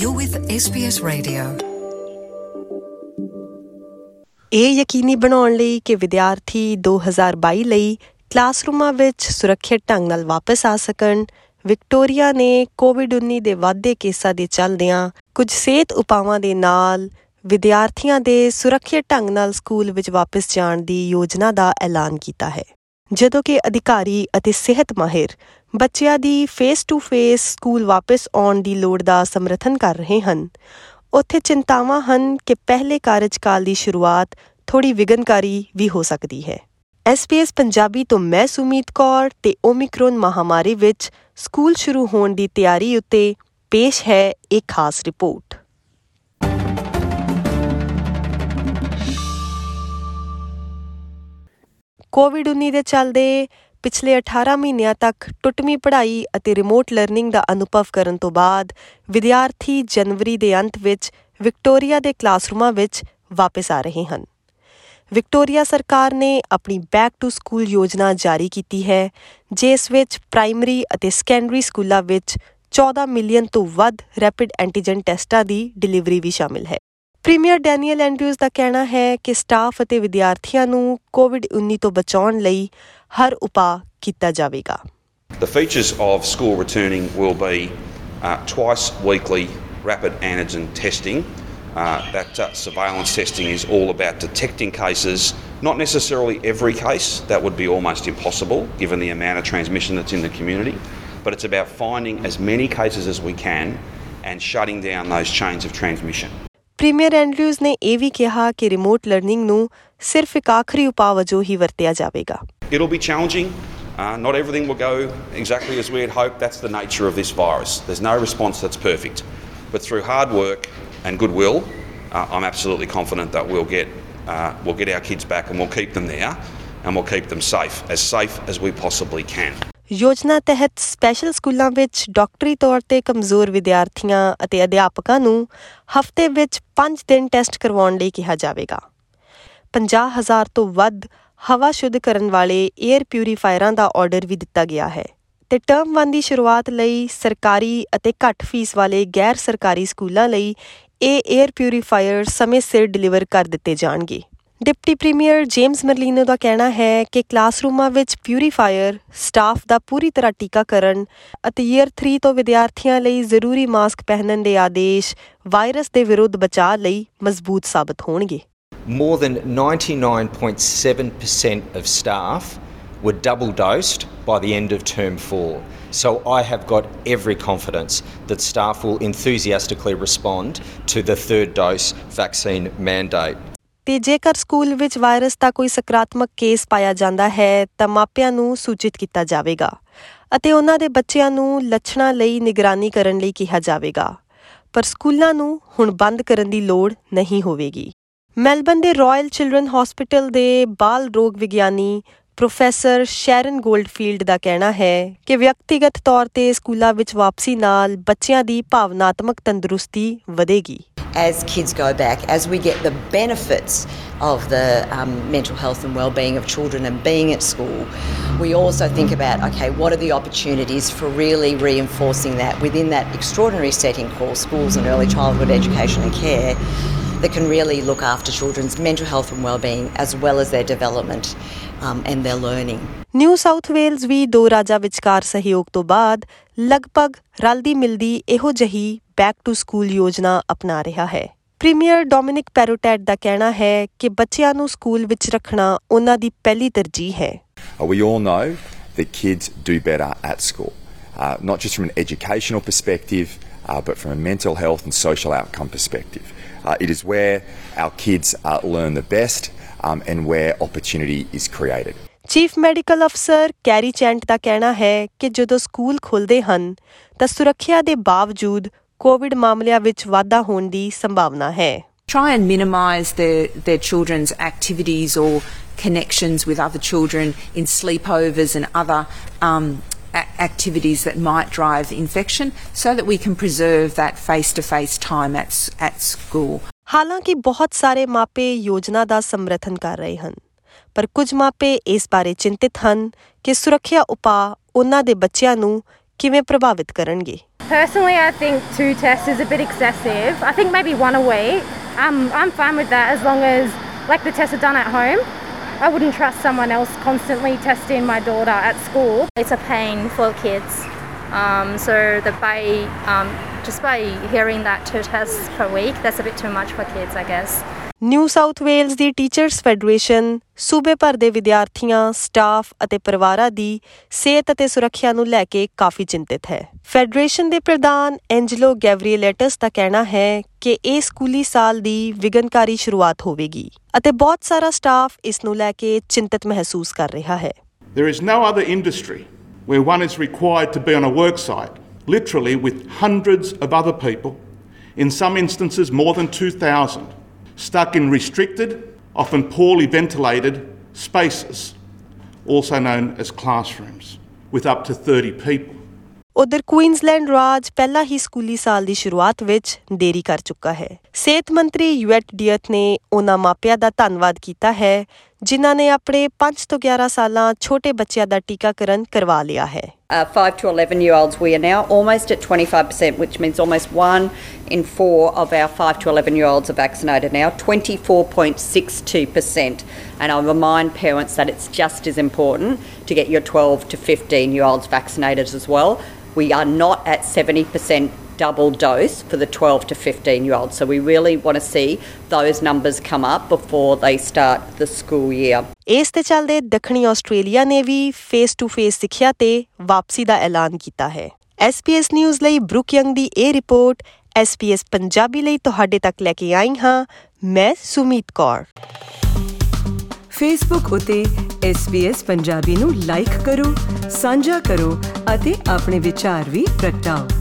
You're with SBS Radio. ਇਹ ਯਕੀਨੀ ਬਣਾਉਣ ਲਈ ਕਿ ਵਿਦਿਆਰਥੀ 2022 ਲਈ ਕਲਾਸਰੂਮਾਂ ਵਿੱਚ ਸੁਰੱਖਿਅਤ ਢੰਗ ਨਾਲ ਵਾਪਸ ਆ ਸਕਣ ਵਿਕਟੋਰੀਆ ਨੇ ਕੋਵਿਡ-19 ਦੇ ਵਾਧੇ ਕੇਸਾਂ ਦੇ ਚੱਲਦਿਆਂ ਕੁਝ ਸਿਹਤ ਉਪਾਵਾਂ ਦੇ ਨਾਲ ਵਿਦਿਆਰਥੀਆਂ ਦੇ ਸੁਰੱਖਿਅਤ ਢੰਗ ਨਾਲ ਸਕੂਲ ਵਿੱਚ ਵਾਪਸ ਜਾਣ ਦੀ ਯੋਜਨਾ ਦਾ ਐਲਾਨ ਕੀਤਾ ਹੈ ਜਦੋਂ ਕਿ ਅਧਿਕਾਰੀ ਅਤੇ ਸਿਹਤ ਮਾਹਿਰ ਬੱਚਿਆਂ ਦੀ ਫੇਸ ਟੂ ਫੇਸ ਸਕੂਲ ਵਾਪਸ ਆਉਣ ਦੀ ਲੋੜ ਦਾ ਸਮਰਥਨ ਕਰ ਰਹੇ ਹਨ। ਉੱਥੇ ਚਿੰਤਾਵਾਂ ਹਨ ਕਿ ਪਹਿਲੇ ਕਾਰਜਕਾਲ ਦੀ ਸ਼ੁਰੂਆਤ ਥੋੜੀ ਵਿਗਨਕਾਰੀ ਵੀ ਹੋ ਸਕਦੀ ਹੈ। SBS ਪੰਜਾਬੀ ਤੋਂ ਮੈਂ ਸੁਮੀਤ ਕੌਰ ਤੇ ਓਮਿਕਰੋਨ ਮਹਾਮਾਰੀ ਵਿੱਚ ਸਕੂਲ ਸ਼ੁਰੂ ਹੋਣ ਦੀ ਤਿਆਰੀ ਉੱਤੇ ਪੇਸ਼ ਹੈ ਇੱਕ ਖਾਸ ਰਿਪੋਰਟ। ਕੋਵਿਡ-19 ਦੇ ਚੱਲਦੇ ਪਿਛਲੇ 18 ਮਹੀਨਿਆਂ ਤੱਕ ਟੁੱਟਵੀਂ ਪੜ੍ਹਾਈ ਅਤੇ ਰਿਮੋਟ ਲਰਨਿੰਗ ਦਾ ਅਨੁਭਵ ਕਰਨ ਤੋਂ ਬਾਅਦ ਵਿਦਿਆਰਥੀ ਜਨਵਰੀ ਦੇ ਅੰਤ ਵਿੱਚ ਵਿਕਟੋਰੀਆ ਦੇ ਕਲਾਸਰੂਮਾਂ ਵਿੱਚ ਵਾਪਸ ਆ ਰਹੇ ਹਨ। ਵਿਕਟੋਰੀਆ ਸਰਕਾਰ ਨੇ ਆਪਣੀ ਬੈਕ ਟੂ ਸਕੂਲ ਯੋਜਨਾ ਜਾਰੀ ਕੀਤੀ ਹੈ, ਜਿਸ ਵਿੱਚ ਪ੍ਰਾਇਮਰੀ ਅਤੇ ਸੈਕੰਡਰੀ ਸਕੂਲਾਂ ਵਿੱਚ 14 ਮਿਲੀਅਨ ਤੋਂ ਵੱਧ ਰੈਪਿਡ ਐਂਟੀਜਨ ਟੈਸਟਾਂ ਦੀ ਡਿਲੀਵਰੀ ਵੀ ਸ਼ਾਮਿਲ ਹੈ। ਪ੍ਰੀਮੀਅਰ ਡੈਨੀਅਲ ਐਂਡਰਿਊਜ਼ ਦਾ ਕਹਿਣਾ ਹੈ ਕਿ ਸਟਾਫ ਅਤੇ ਵਿਦਿਆਰਥੀਆਂ ਨੂੰ ਕੋਵਿਡ-19 ਤੋਂ ਬਚਾਉਣ ਲਈ ਹਰ ਉਪਾਅ ਕੀਤਾ ਜਾਵੇਗਾ The features of school returning will be uh, twice weekly rapid antigen testing. Uh, that uh, surveillance testing is all about detecting cases, not necessarily every case, that would be almost impossible given the amount of transmission that's in the community, but it's about finding as many cases as we can and shutting down those chains of transmission. Premier Andrews ਨੇ ਇਹ ਵੀ ਕਿਹਾ ਕਿ remote learning ਨੂੰ ਸਿਰਫ ਇੱਕ ਆਖਰੀ ਉਪਾਅ ਵਜੋਂ ਹੀ ਵਰਤਿਆ ਜਾਵੇਗਾ It'll be challenging. Uh, not everything will go exactly as we had hoped. That's the nature of this virus. There's no response that's perfect. But through hard work and goodwill, uh, I'm absolutely confident that we'll get, uh, we'll get our kids back and we'll keep them there and we'll keep them safe, as safe as we possibly can. ਯੋਜਨਾ ਤਹਿਤ special ਸਕੂਲਾਂ ਵਿੱਚ ਡਾਕਟਰੀ ਤੌਰ ਤੇ ਕਮਜ਼ੋਰ ਵਿਦਿਆਰਥੀਆਂ ਅਤੇ ਅਧਿਆਪਕਾਂ ਨੂੰ ਹਫ਼ਤੇ ਵਿੱਚ 5 ਦਿਨ ਟੈਸਟ ਕਰਵਾਉਣ ਲਈ ਕਿਹਾ ਜਾਵੇਗਾ। 50000 ਤੋਂ ਵੱਧ ਹਵਾ ਸ਼ੁੱਧ ਕਰਨ ਵਾਲੇ 에ਅਰ ਪਿਊਰੀਫਾਇਰਾਂ ਦਾ ਆਰਡਰ ਵੀ ਦਿੱਤਾ ਗਿਆ ਹੈ ਤੇ ਟਰਮ 1 ਦੀ ਸ਼ੁਰੂਆਤ ਲਈ ਸਰਕਾਰੀ ਅਤੇ ਘੱਟ ਫੀਸ ਵਾਲੇ ਗੈਰ ਸਰਕਾਰੀ ਸਕੂਲਾਂ ਲਈ ਇਹ 에ਅਰ ਪਿਊਰੀਫਾਇਰ ਸਮੇਂ ਸਿਰ ਡਿਲੀਵਰ ਕਰ ਦਿੱਤੇ ਜਾਣਗੇ। ਡਿਪਟੀ ਪ੍ਰੀਮੀਅਰ ਜੇਮਸ ਮਰਲੀਨੋ ਦਾ ਕਹਿਣਾ ਹੈ ਕਿ ਕਲਾਸਰੂਮਾਂ ਵਿੱਚ ਪਿਊਰੀਫਾਇਰ ਸਟਾਫ ਦਾ ਪੂਰੀ ਤਰ੍ਹਾਂ ਟੀਕਾਕਰਨ ਅਤੇ ਈਅਰ 3 ਤੋਂ ਵਿਦਿਆਰਥੀਆਂ ਲਈ ਜ਼ਰੂਰੀ ਮਾਸਕ ਪਹਿਨਣ ਦੇ ਆਦੇਸ਼ ਵਾਇਰਸ ਦੇ ਵਿਰੁੱਧ ਬਚਾਅ ਲਈ ਮਜ਼ਬੂਤ ਸਾਬਤ ਹੋਣਗੇ More than 99.7% of staff were double dosed by the end of term four. So I have got every confidence that staff will enthusiastically respond to the third dose vaccine mandate. ਤੇ ਜੇਕਰ school ਵਿੱਚ virus ਦਾ ਕੋਈ ਸਕਾਰਾਤਮਕ case ਪਾਇਆ ਜਾਂਦਾ ਹੈ, ਤਾਂ ਮਾਪਿਆਂ ਨੂੰ ਸੂਚਿਤ ਕੀਤਾ ਜਾਵੇਗਾ ਅਤੇ ਉਹਨਾਂ ਦੇ ਬੱਚਿਆਂ ਨੂੰ ਲੱਛਣਾਂ ਲਈ ਨਿਗਰਾਨੀ ਕਰਨ ਲਈ ਕਿਹਾ ਜਾਵੇਗਾ। ਪਰ ਸਕੂਲਾਂ ਨੂੰ ਹੁਣ ਬੰਦ ਕਰਨ ਦੀ ਲੋੜ ਨਹੀਂ ਹੋਵੇਗੀ। ਮੈਲਬਨ ਦੇ ਰਾਇਲ ਚਿਲड्रन ਹਸਪੀਟਲ ਦੇ ਬਾਲ ਰੋਗ ਵਿਗਿਆਨੀ ਪ੍ਰੋਫੈਸਰ ਸ਼ੈਰਨ ਗੋਲਡਫੀਲਡ ਦਾ ਕਹਿਣਾ ਹੈ ਕਿ ਵਿਅਕਤੀਗਤ ਤੌਰ ਤੇ ਸਕੂਲਾਂ ਵਿੱਚ ਵਾਪਸੀ ਨਾਲ ਬੱਚਿਆਂ ਦੀ ਭਾਵਨਾਤਮਕ ਤੰਦਰੁਸਤੀ ਵਧੇਗੀ। As kids go back, as we get the benefits of the um, mental health and well-being of children and being at school, we also think about okay, what are the opportunities for really reinforcing that within that extraordinary setting called schools and early childhood education and care that can really look after children's mental health and well-being as well as their development um, and their learning. New South Wales ਵੀ ਦੋ ਰਾਜਾਂ ਵਿਚਕਾਰ ਸਹਿਯੋਗ ਤੋਂ ਬਾਅਦ ਲਗਭਗ ਰਲਦੀ ਮਿਲਦੀ ਇਹੋ ਜਹੀ ਬੈਕ ਟੂ ਸਕੂਲ ਯੋਜਨਾ ਅਪਣਾ ਰਿਹਾ ਹੈ ਪ੍ਰੀਮੀਅਰ ਡੋਮਿਨਿਕ ਪੈਰੋਟੈਟ ਦਾ ਕਹਿਣਾ ਹੈ ਕਿ ਬੱਚਿਆਂ ਨੂੰ ਸਕੂਲ ਵਿੱਚ ਰੱਖਣਾ ਉਹਨਾਂ ਦੀ ਪਹਿਲੀ ਤਰਜੀਹ ਹੈ Uh, we all know that kids do better at school, uh, not just from an educational perspective, uh, but from a mental health and social outcome perspective. Uh, it is where our kids uh, learn the best um, and where opportunity is created. Chief medical ਅਫਸਰ Kerry Chant ਦਾ ਕਹਿਣਾ ਹੈ ਕਿ ਜਦੋਂ school ਖੁੱਲਦੇ ਹਨ ਤਾਂ ਸੁਰੱਖਿਆ ਦੇ ਬਾਵਜੂਦ ਕੋਵਿਡ ਮਾਮਲਿਆਂ ਵਿੱਚ ਵਾਧਾ ਹੋਣ ਦੀ ਸੰਭਾਵਨਾ ਹੈ try and minimise their, their children's activities or connections with other children in sleepovers and other um, a- activities that might drive infection so that we can preserve that face to face time at, s- at school. ਹਾਲਾਂਕਿ ਬਹੁਤ ਸਾਰੇ ਮਾਪੇ ਯੋਜਨਾ ਦਾ ਸਮਰਥਨ ਕਰ ਰਹੇ ਹਨ ਪਰ ਕੁਝ ਮਾਪੇ ਇਸ ਬਾਰੇ ਚਿੰਤਿਤ ਹਨ ਕਿ ਸੁਰੱਖਿਆ ਉਪਾਅ ਉਹਨਾਂ ਦੇ ਬੱਚਿਆਂ ਨੂੰ ਕਿਵੇਂ ਪ੍ਰਭਾਵਿਤ ਕਰਨਗੇ Personally, I think two tests is a bit excessive. I think maybe one a week. Um, I'm fine with that as long as like the tests are done at home. I wouldn't trust someone else constantly testing my daughter at school. It's a pain for kids. Um, so the by um, just by hearing that two tests per week, that's a bit too much for kids, I guess. New South Wales the teachers federation ਸੂਬੇ ਭਰ ਦੇ ਵਿਦਿਆਰਥੀਆਂ, staff ਅਤੇ ਪਰਿਵਾਰਾਂ ਦੀ ਸਿਹਤ ਅਤੇ ਸੁਰੱਖਿਆ ਨੂੰ ਲੈ ਕੇ ਕਾਫੀ ਚਿੰਤਿਤ ਹੈ। ਫੈਡਰੇਸ਼ਨ ਦੇ ਪ੍ਰਧਾਨ ਐਂਜਲੋ ਗੈਵਰੀਏਲੇਟਸ ਦਾ ਕਹਿਣਾ ਹੈ ਕਿ ਇਹ ਸਕੂਲੀ ਸਾਲ ਦੀ ਵਿਗਨਕਾਰੀ ਸ਼ੁਰੂਆਤ ਹੋਵੇਗੀ ਅਤੇ ਬਹੁਤ ਸਾਰਾ ਸਟਾਫ ਇਸ ਨੂੰ ਲੈ ਕੇ ਚਿੰਤਤ ਮਹਿਸੂਸ ਕਰ ਰਿਹਾ ਹੈ। There is no other industry where one is required to be on a work site, literally with hundreds of other people, in some instances more than 2,000, stuck in restricted, often poorly ventilated spaces, also known as classrooms, with up to 30 people. ਉਧਰ Queensland ਰਾਜ ਪਹਿਲਾਂ ਹੀ ਸਕੂਲੀ ਸਾਲ ਦੀ ਸ਼ੁਰੂਆਤ ਵਿੱਚ ਦੇਰੀ ਕਰ ਚੁੱਕਾ ਹੈ। ਸਿਹਤ ਮੰਤਰੀ ਯੂਐਟ ਡੀਅਤ ਨੇ ਉਹਨਾਂ ਮਾਪਿਆਂ ਦਾ ਧੰਨਵਾਦ ਕੀਤਾ ਹੈ ਜਿਨ੍ਹਾਂ ਨੇ ਆਪਣੇ 5 ਤੋਂ 11 ਸਾਲਾਂ ਛੋਟੇ ਬੱਚਿਆਂ ਦਾ ਟੀਕਾਕਰਨ ਕਰਵਾ ਲਿਆ ਹੈ। Uh, 5 to 11 year olds, we are now almost at 25%, which means almost one in four of our 5 to 11 year olds are vaccinated now, 24.62%. And I remind parents that it's just as important to get your 12 to 15 year olds vaccinated as well. We are not at 70% double dose for the 12 to 15 year olds. So we really want to see those numbers come up before they start the school year. ਇਸ ਤੇ ਚੱਲਦੇ ਦੱਖਣੀ Australia ਨੇ ਵੀ face to face ਸਿੱਖਿਆ ਤੇ ਵਾਪਸੀ ਦਾ ਐਲਾਨ ਕੀਤਾ ਹੈ। SBS ਨਿਊਜ਼ ਲਈ ਬਰੁਕ ਯੰਗ ਦੀ ਇਹ ਰਿਪੋਰਟ SBS ਪੰਜਾਬੀ ਲਈ ਤੁਹਾਡੇ ਤੱਕ ਲੈ ਕੇ ਆਈ ਹਾਂ ਮੈਂ ਸੁਮੀਤ ਕੌਰ। ਫੇਸਬੁੱਕ ਉਤੇ SBS ਪੰਜਾਬੀ ਨੂੰ ਲਾਈਕ ਕਰੋ, ਸਾਂਝਾ ਕਰੋ ਅਤੇ ਆਪਣੇ ਵਿਚਾਰ ਵੀ ਪ੍ਰਗਟਾਓ।